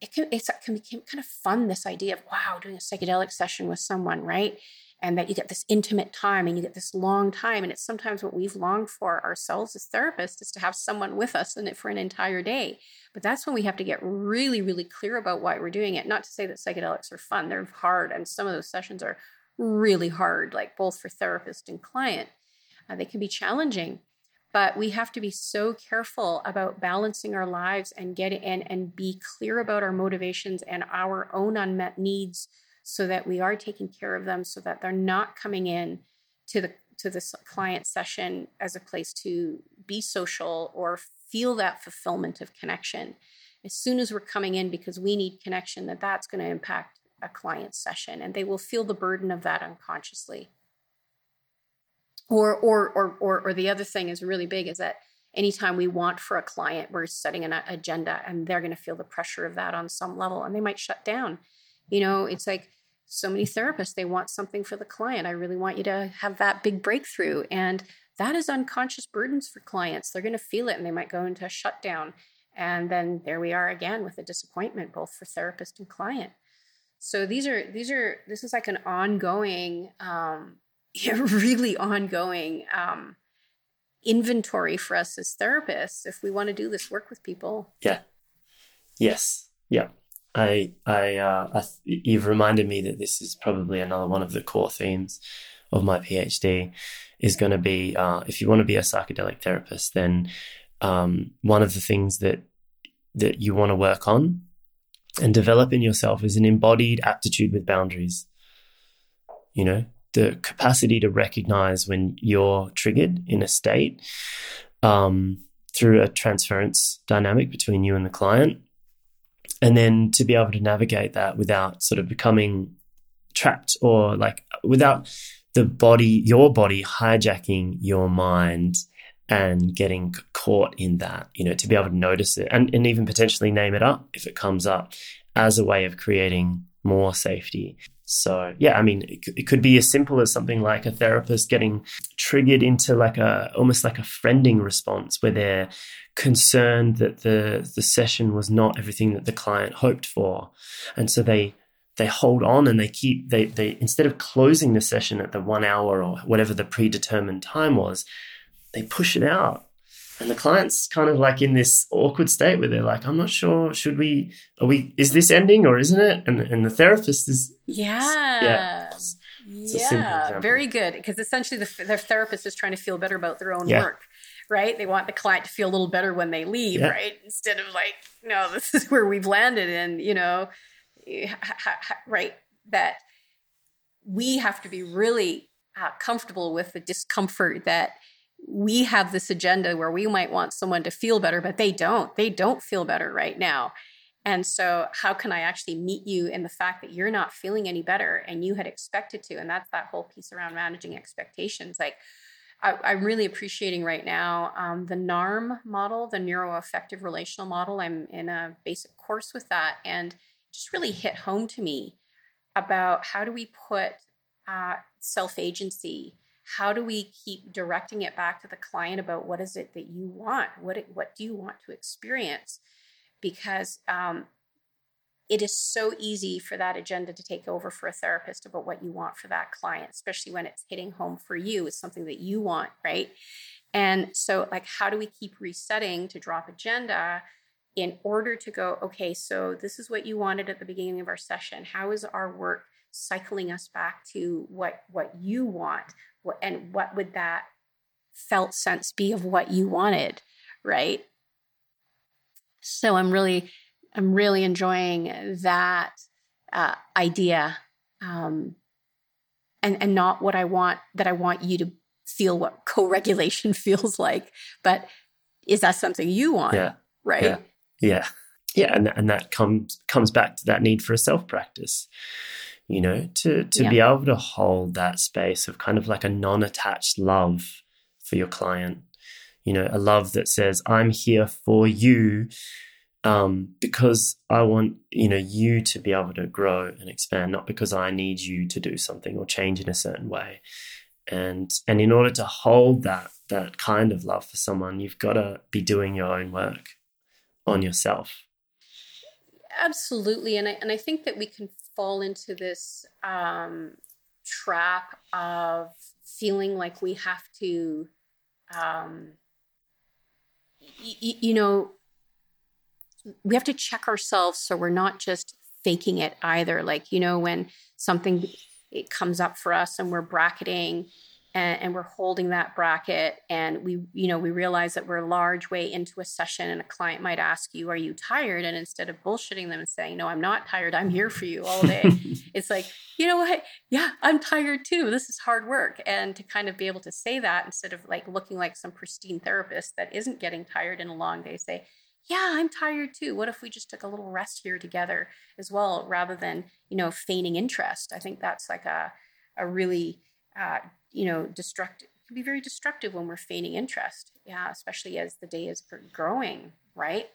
It can, it can be kind of fun, this idea of, wow, doing a psychedelic session with someone, right? And that you get this intimate time and you get this long time. And it's sometimes what we've longed for ourselves as therapists is to have someone with us in it for an entire day. But that's when we have to get really, really clear about why we're doing it. Not to say that psychedelics are fun, they're hard. And some of those sessions are really hard, like both for therapist and client. Uh, they can be challenging, but we have to be so careful about balancing our lives and get in and be clear about our motivations and our own unmet needs so that we are taking care of them so that they're not coming in to the to this client session as a place to be social or feel that fulfillment of connection. As soon as we're coming in because we need connection that that's going to impact a client session and they will feel the burden of that unconsciously. Or or or or, or the other thing is really big is that anytime we want for a client we're setting an agenda and they're going to feel the pressure of that on some level and they might shut down. You know it's like so many therapists they want something for the client. I really want you to have that big breakthrough. And that is unconscious burdens for clients. They're going to feel it and they might go into a shutdown. And then there we are again with a disappointment both for therapist and client. So these are these are this is like an ongoing um yeah, really ongoing um inventory for us as therapists if we want to do this work with people. Yeah. Yes. Yeah i i uh I, you've reminded me that this is probably another one of the core themes of my phd is going to be uh, if you want to be a psychedelic therapist then um, one of the things that that you want to work on and develop in yourself is an embodied aptitude with boundaries. You know, the capacity to recognize when you're triggered in a state um, through a transference dynamic between you and the client. And then to be able to navigate that without sort of becoming trapped or like without the body, your body hijacking your mind and getting caught in that, you know, to be able to notice it and, and even potentially name it up if it comes up as a way of creating more safety. So, yeah, I mean, it, it could be as simple as something like a therapist getting triggered into like a almost like a friending response where they're concerned that the the session was not everything that the client hoped for. And so they they hold on and they keep they they instead of closing the session at the 1 hour or whatever the predetermined time was, they push it out. And the client's kind of like in this awkward state where they're like, I'm not sure, should we, are we, is this ending or isn't it? And, and the therapist is, yeah. Yeah. It's yeah. Very good. Because essentially the, the therapist is trying to feel better about their own yeah. work right? They want the client to feel a little better when they leave, yeah. right? Instead of like, no, this is where we've landed, and you know, right? That we have to be really uh, comfortable with the discomfort that we have this agenda where we might want someone to feel better, but they don't. They don't feel better right now. And so, how can I actually meet you in the fact that you're not feeling any better and you had expected to? And that's that whole piece around managing expectations. Like, I, am really appreciating right now um, the NARM model, the neuroaffective relational model. I'm in a basic course with that, and just really hit home to me about how do we put uh, self agency how do we keep directing it back to the client about what is it that you want? What what do you want to experience? Because um, it is so easy for that agenda to take over for a therapist about what you want for that client especially when it's hitting home for you It's something that you want right? And so like how do we keep resetting to drop agenda in order to go okay so this is what you wanted at the beginning of our session. How is our work cycling us back to what what you want? What, and what would that felt sense be of what you wanted? Right? So i'm really i'm really enjoying that uh, idea um, and and not what i want that i want you to feel what co-regulation feels like but is that something you want? Yeah. Right? Yeah. Yeah. Yeah and, and that comes comes back to that need for a self practice you know, to to yeah. be able to hold that space of kind of like a non-attached love for your client. You know, a love that says, I'm here for you um, because I want, you know, you to be able to grow and expand, not because I need you to do something or change in a certain way. And and in order to hold that that kind of love for someone, you've got to be doing your own work on yourself. Absolutely, and I and I think that we can fall into this um, trap of feeling like we have to, um, y- you know, we have to check ourselves so we're not just faking it either. Like, you know, when something it comes up for us and we're bracketing and, and, we're holding that bracket and we you know we realize that we're a large way into a session and a client might ask you are you tired? And instead of bullshitting them and saying no i'm not tired. I'm here for you all day it's like you know what? Yeah i'm tired too. This is hard work. And to kind of be able to say that instead of like looking like some pristine therapist that isn't getting tired in a long day say yeah i'm tired too what if we just took a little rest here together as well rather than you know feigning interest i think that's like a a really uh, you know, destructive can be very destructive when we're feigning interest. Yeah, especially as the day is growing, right?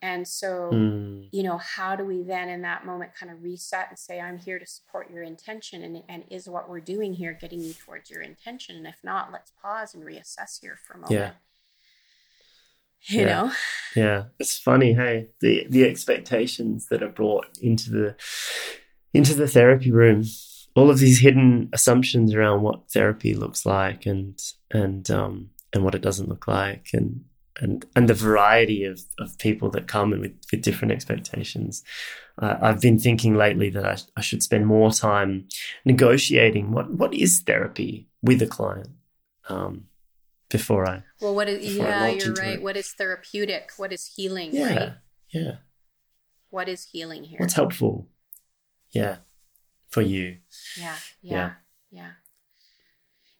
And so, mm. you know, how do we then in that moment kind of reset and say, I'm here to support your intention? And, and is what we're doing here getting you towards your intention? And if not, let's pause and reassess here for a moment. Yeah. You yeah. know? Yeah. It's funny, hey, the the expectations that are brought into the into the therapy room all of these hidden assumptions around what therapy looks like and and um, and what it doesn't look like and and and the variety of, of people that come and with, with different expectations. Uh, I've been thinking lately that I, I should spend more time negotiating what what is therapy with a client um, before I. Well, what is yeah, you're right. It. What is therapeutic? What is healing? Yeah, right? yeah. What is healing here? What's helpful? Yeah, for you. Yeah, yeah, yeah. yeah.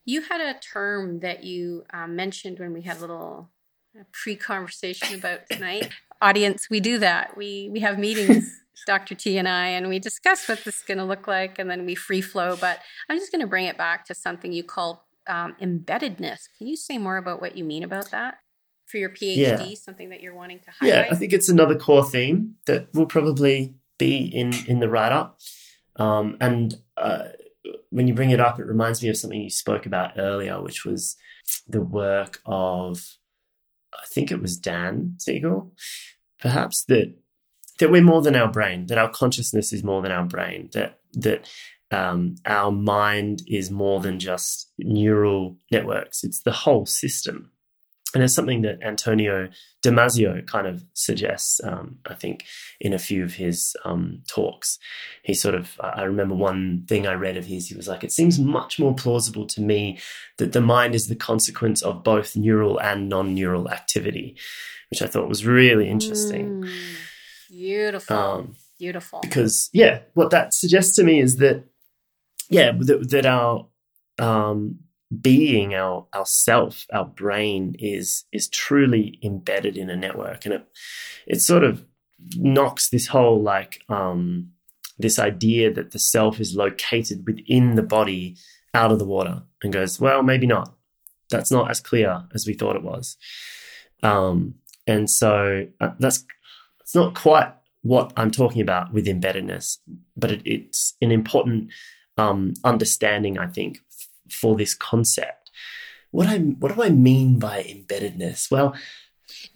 You had a term that you um, mentioned when we had a little uh, pre-conversation about tonight. Audience, we do that. We we have meetings, Dr. T and I, and we discuss what this is going to look like, and then we free flow. But I'm just going to bring it back to something you called um, embeddedness. Can you say more about what you mean about that? For your PhD, yeah. something that you're wanting to highlight? Yeah, I think it's another core theme that will probably be in in the write up. Um, and uh, when you bring it up, it reminds me of something you spoke about earlier, which was the work of, I think it was Dan Siegel, perhaps that that we're more than our brain, that our consciousness is more than our brain, that that um, our mind is more than just neural networks; it's the whole system. And it's something that Antonio Damasio kind of suggests, um, I think, in a few of his um, talks. He sort of, I remember one thing I read of his, he was like, it seems much more plausible to me that the mind is the consequence of both neural and non neural activity, which I thought was really interesting. Mm, beautiful. Um, beautiful. Because, yeah, what that suggests to me is that, yeah, that, that our, um, being our our self our brain is is truly embedded in a network. And it it sort of knocks this whole like um this idea that the self is located within the body out of the water and goes well maybe not. That's not as clear as we thought it was. Um and so uh, that's it's not quite what I'm talking about with embeddedness, but it, it's an important um, understanding, I think, f- for this concept. What I what do I mean by embeddedness? Well,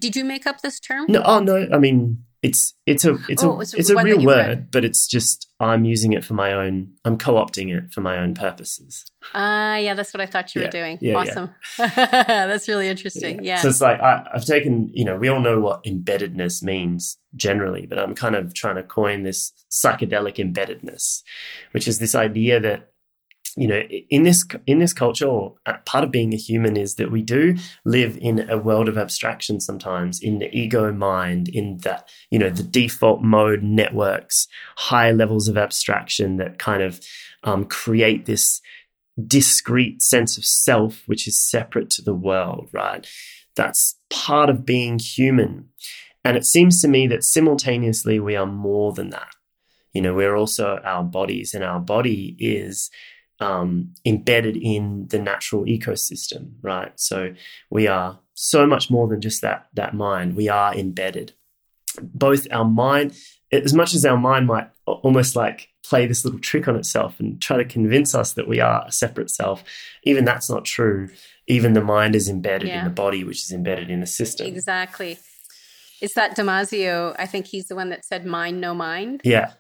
did you make up this term? No, oh no. I mean, it's it's a it's oh, a it's, it's a real word, read. but it's just I'm using it for my own. I'm co-opting it for my own purposes. Ah, uh, yeah, that's what I thought you yeah, were doing. Yeah, awesome. Yeah. that's really interesting. Yeah. So it's like I, I've taken. You know, we all know what embeddedness means generally, but I'm kind of trying to coin this psychedelic embeddedness, which is this idea that you know in this in this culture part of being a human is that we do live in a world of abstraction sometimes in the ego mind in that you know the default mode networks high levels of abstraction that kind of um, create this discrete sense of self which is separate to the world right? That's part of being human. And it seems to me that simultaneously we are more than that. You know we're also our bodies and our body is um, embedded in the natural ecosystem, right? So we are so much more than just that that mind. We are embedded. Both our mind, as much as our mind might almost like play this little trick on itself and try to convince us that we are a separate self, even that's not true. Even the mind is embedded yeah. in the body, which is embedded in the system. Exactly. It's that Damasio? I think he's the one that said mind, no mind. Yeah.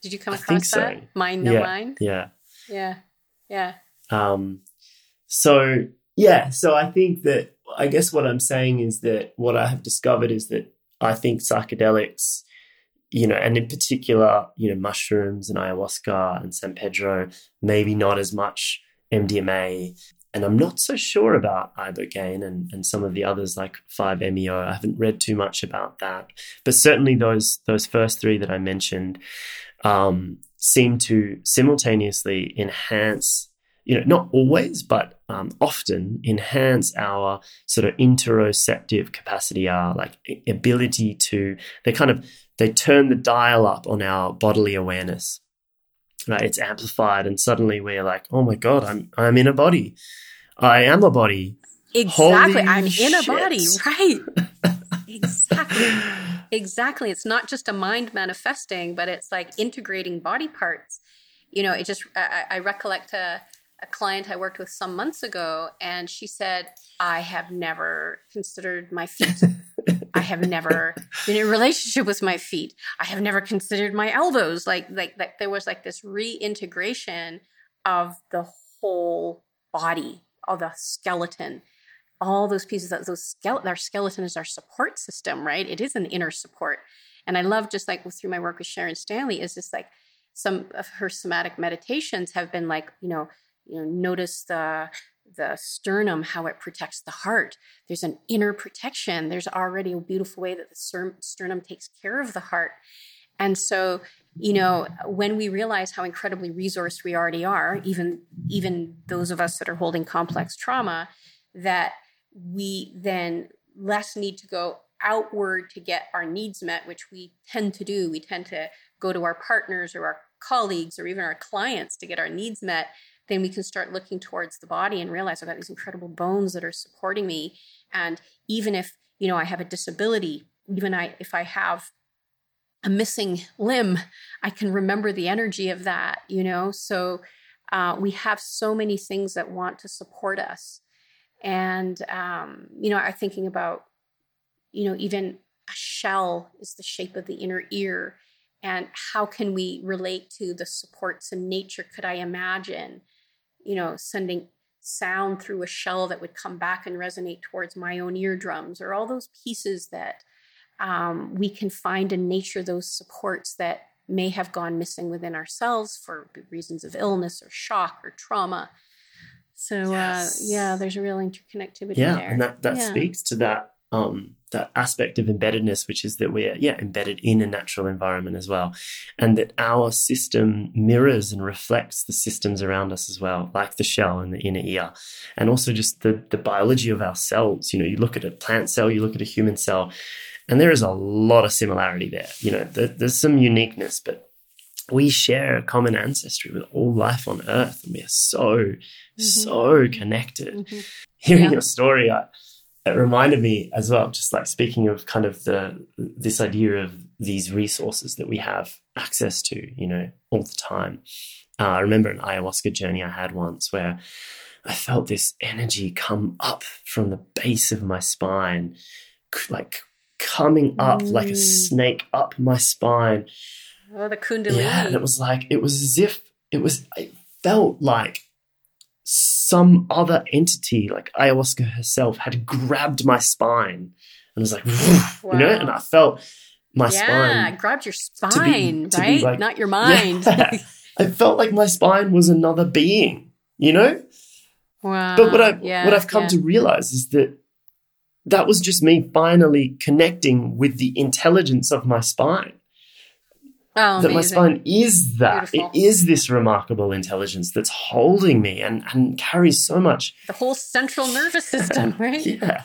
Did you come across that? So. Mind, no yeah. mind? Yeah. Yeah. Yeah. Um, so yeah, so I think that I guess what I'm saying is that what I have discovered is that I think psychedelics, you know, and in particular, you know, mushrooms and ayahuasca and San Pedro, maybe not as much MDMA. And I'm not so sure about ibogaine and, and some of the others like 5-MeO. I haven't read too much about that, but certainly those those first three that I mentioned, um, seem to simultaneously enhance, you know, not always, but um, often enhance our sort of interoceptive capacity, our like ability to, they kind of, they turn the dial up on our bodily awareness. Right, it's amplified, and suddenly we're like, "Oh my god, I'm I'm in a body. I am a body. Exactly, Holy I'm shit. in a body. Right, exactly." Exactly. It's not just a mind manifesting, but it's like integrating body parts. You know, it just, I, I recollect a, a client I worked with some months ago, and she said, I have never considered my feet. I have never been in a relationship with my feet. I have never considered my elbows. Like, like, like there was like this reintegration of the whole body, of the skeleton all those pieces that those skeleton our skeleton is our support system right? It is an inner support. And i love just like through my work with sharon stanley is just like some of her somatic meditations have been like you know you know notice the the sternum how it protects the heart. There's an inner protection. There's already a beautiful way that the sternum takes care of the heart. And so you know when we realize how incredibly resourced we already are even even those of us that are holding complex trauma that we then less need to go outward to get our needs met, which we tend to do. We tend to go to our partners or our colleagues or even our clients to get our needs met. Then we can start looking towards the body and realize I've got these incredible bones that are supporting me. And even if, you know, I have a disability, even I if I have a missing limb, I can remember the energy of that, you know. So uh, we have so many things that want to support us and um, you know are thinking about you know even a shell is the shape of the inner ear and how can we relate to the supports in nature? Could i imagine you know sending sound through a shell that would come back and resonate towards my own eardrums or all those pieces that um, we can find in nature those supports that may have gone missing within ourselves for reasons of illness or shock or trauma so yes. uh, yeah, there's a real interconnectivity yeah, there. and that that yeah. speaks to that um, that aspect of embeddedness, which is that we're yeah embedded in a natural environment as well, and that our system mirrors and reflects the systems around us as well, like the shell and the inner ear, and also just the the biology of our cells. You know, you look at a plant cell, you look at a human cell, and there is a lot of similarity there. You know, there, there's some uniqueness, but we share a common ancestry with all life on earth and we are so mm-hmm. so connected mm-hmm. hearing yeah. your story I, it reminded me as well, just like speaking of kind of the this idea of these resources that we have access to, you know, all the time. Uh, I remember an ayahuasca journey I had once where I felt this energy come up from the base of my spine, like coming up mm. like a mm. snake up my spine. Oh, the kundalini. Yeah, and it was like it was as if it was. It felt like some other entity, like ayahuasca herself, had grabbed my spine and was like, wow. you know, and I felt my yeah, spine. Yeah, grabbed your spine, to be, to right? Like, Not your mind. Yeah. I felt like my spine was another being, you know? Wow. But what I yeah, what I've come to realize is that that was just me finally connecting with the intelligence of my spine. Oh, that my spine is that. Beautiful. It is this remarkable intelligence that's holding me and, and carries so much. The whole central nervous system, right? yeah.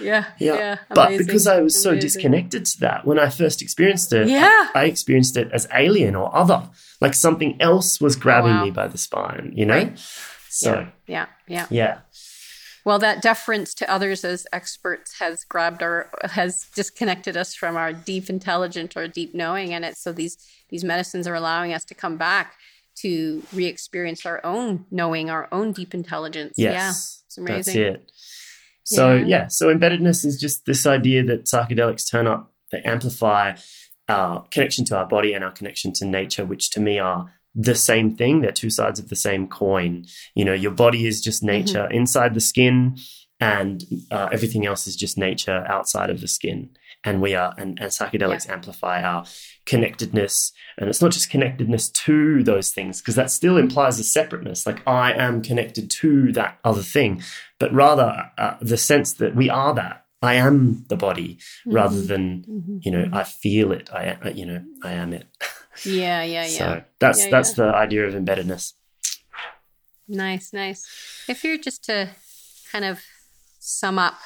Yeah. Yeah. yeah but because I was so disconnected to that, when I first experienced it, yeah. I, I experienced it as alien or other. Like something else was oh, grabbing oh, wow. me by the spine, you know? Right. So, yeah. Yeah. Yeah. Well, that deference to others as experts has grabbed our has disconnected us from our deep intelligence or deep knowing, and it's so these these medicines are allowing us to come back to re-experience our own knowing, our own deep intelligence. Yes, yeah, it's amazing. That's it. So yeah. yeah, so embeddedness is just this idea that psychedelics turn up, they amplify our connection to our body and our connection to nature, which to me are the same thing. They're two sides of the same coin. You know, your body is just mm-hmm. nature mm-hmm. inside the skin, and uh, everything else is just nature outside of the skin. And we are, and, and psychedelics yeah. amplify our connectedness. And it's not just connectedness to those things, because that still implies a separateness. Like I am connected to that other thing, but rather uh, the sense that we are that. I am the body mm-hmm. rather than, mm-hmm. you know, I feel it. I, you know, I am it. Yeah, yeah, yeah. So that's yeah, that's yeah. the idea of embeddedness. Nice, nice. If you're just to kind of sum up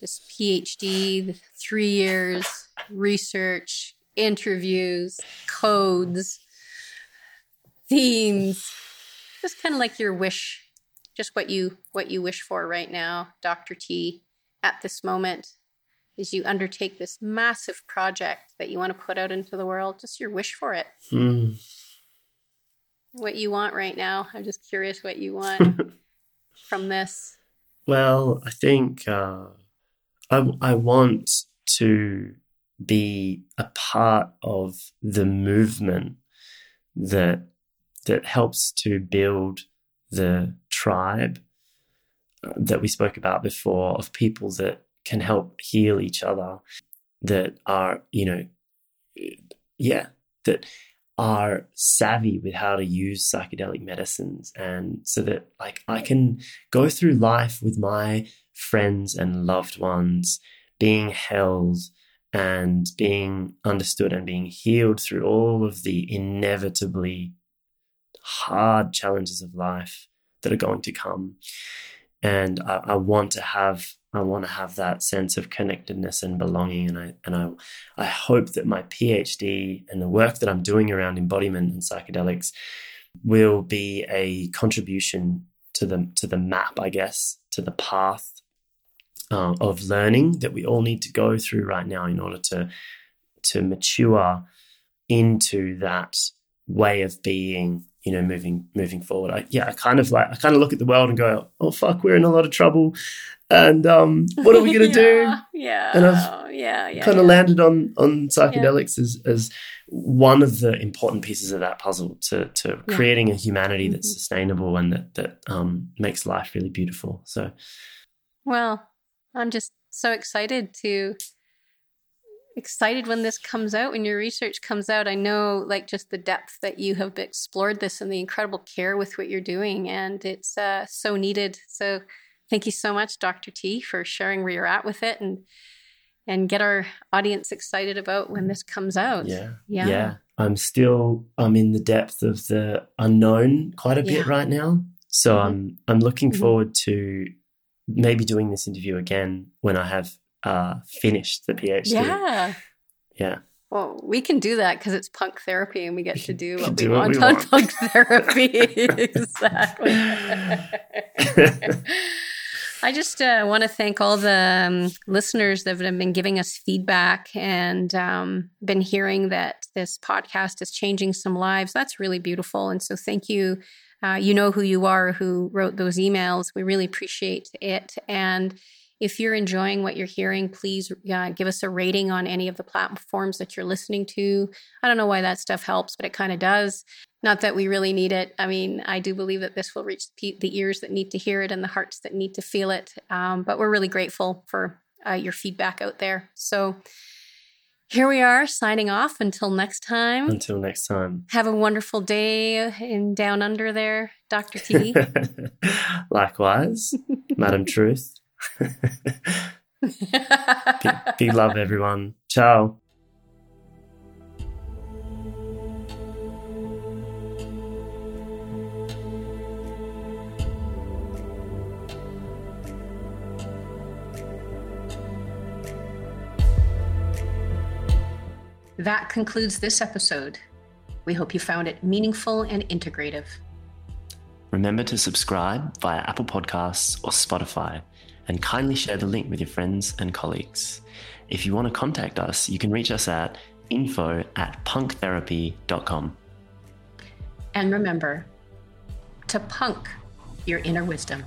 this PhD, the three years, research, interviews, codes, themes, just kind of like your wish, just what you what you wish for right now, Dr. T, at this moment as you undertake this massive project that you want to put out into the world, just your wish for it. Mm. What you want right now. I'm just curious what you want from this. Well, I think uh, I, I want to be a part of the movement that that helps to build the tribe uh, that we spoke about before of people that can help heal each other that are, you know, yeah, that are savvy with how to use psychedelic medicines. And so that, like, I can go through life with my friends and loved ones being held and being understood and being healed through all of the inevitably hard challenges of life that are going to come. And I, I want to have I want to have that sense of connectedness and belonging. And I and I I hope that my PhD and the work that I'm doing around embodiment and psychedelics will be a contribution to the to the map, I guess, to the path uh, of learning that we all need to go through right now in order to to mature into that way of being you know moving moving forward I, yeah i kind of like i kind of look at the world and go oh fuck we're in a lot of trouble and um, what are we going to yeah, do? Yeah, and I've yeah, yeah, kind of yeah. landed on on psychedelics as as one of the important pieces of that puzzle to to creating a humanity that's mm-hmm. sustainable and that that um, makes life really beautiful. So, well, I'm just so excited to excited when this comes out when your research comes out i know like just the depth that you have explored this and the incredible care with what you're doing and it's uh, so needed so Thank you so much, Dr. T, for sharing where you're at with it and and get our audience excited about when this comes out. Yeah. Yeah. Yeah. I'm still I'm in the depth of the unknown quite a bit right now. So mm-hmm. I'm I'm looking mm-hmm. forward to maybe doing this interview again when I have uh, finished the PhD. Yeah. Yeah. Well, we can do that because it's punk therapy and we get to do what we, do want, what we want on punk therapy. exactly. I just uh, want to thank all the um, listeners that have been giving us feedback and um, been hearing that this podcast is changing some lives. That's really beautiful. And so, thank you. Uh, you know who you are who wrote those emails. We really appreciate it. And if you're enjoying what you're hearing, please uh, give us a rating on any of the platforms that you're listening to. I don't know why that stuff helps, but it kind of does. Not that we really need it. I mean, I do believe that this will reach the ears that need to hear it and the hearts that need to feel it. Um, but we're really grateful for uh, your feedback out there. So here we are signing off until next time. Until next time. Have a wonderful day in down under there, Dr. T. Likewise, Madam Truth big, big love, everyone. Ciao. That concludes this episode. We hope you found it meaningful and integrative. Remember to subscribe via Apple Podcasts or Spotify and kindly share the link with your friends and colleagues. If you want to contact us, you can reach us at info at punktherapy.com. And remember to punk your inner wisdom.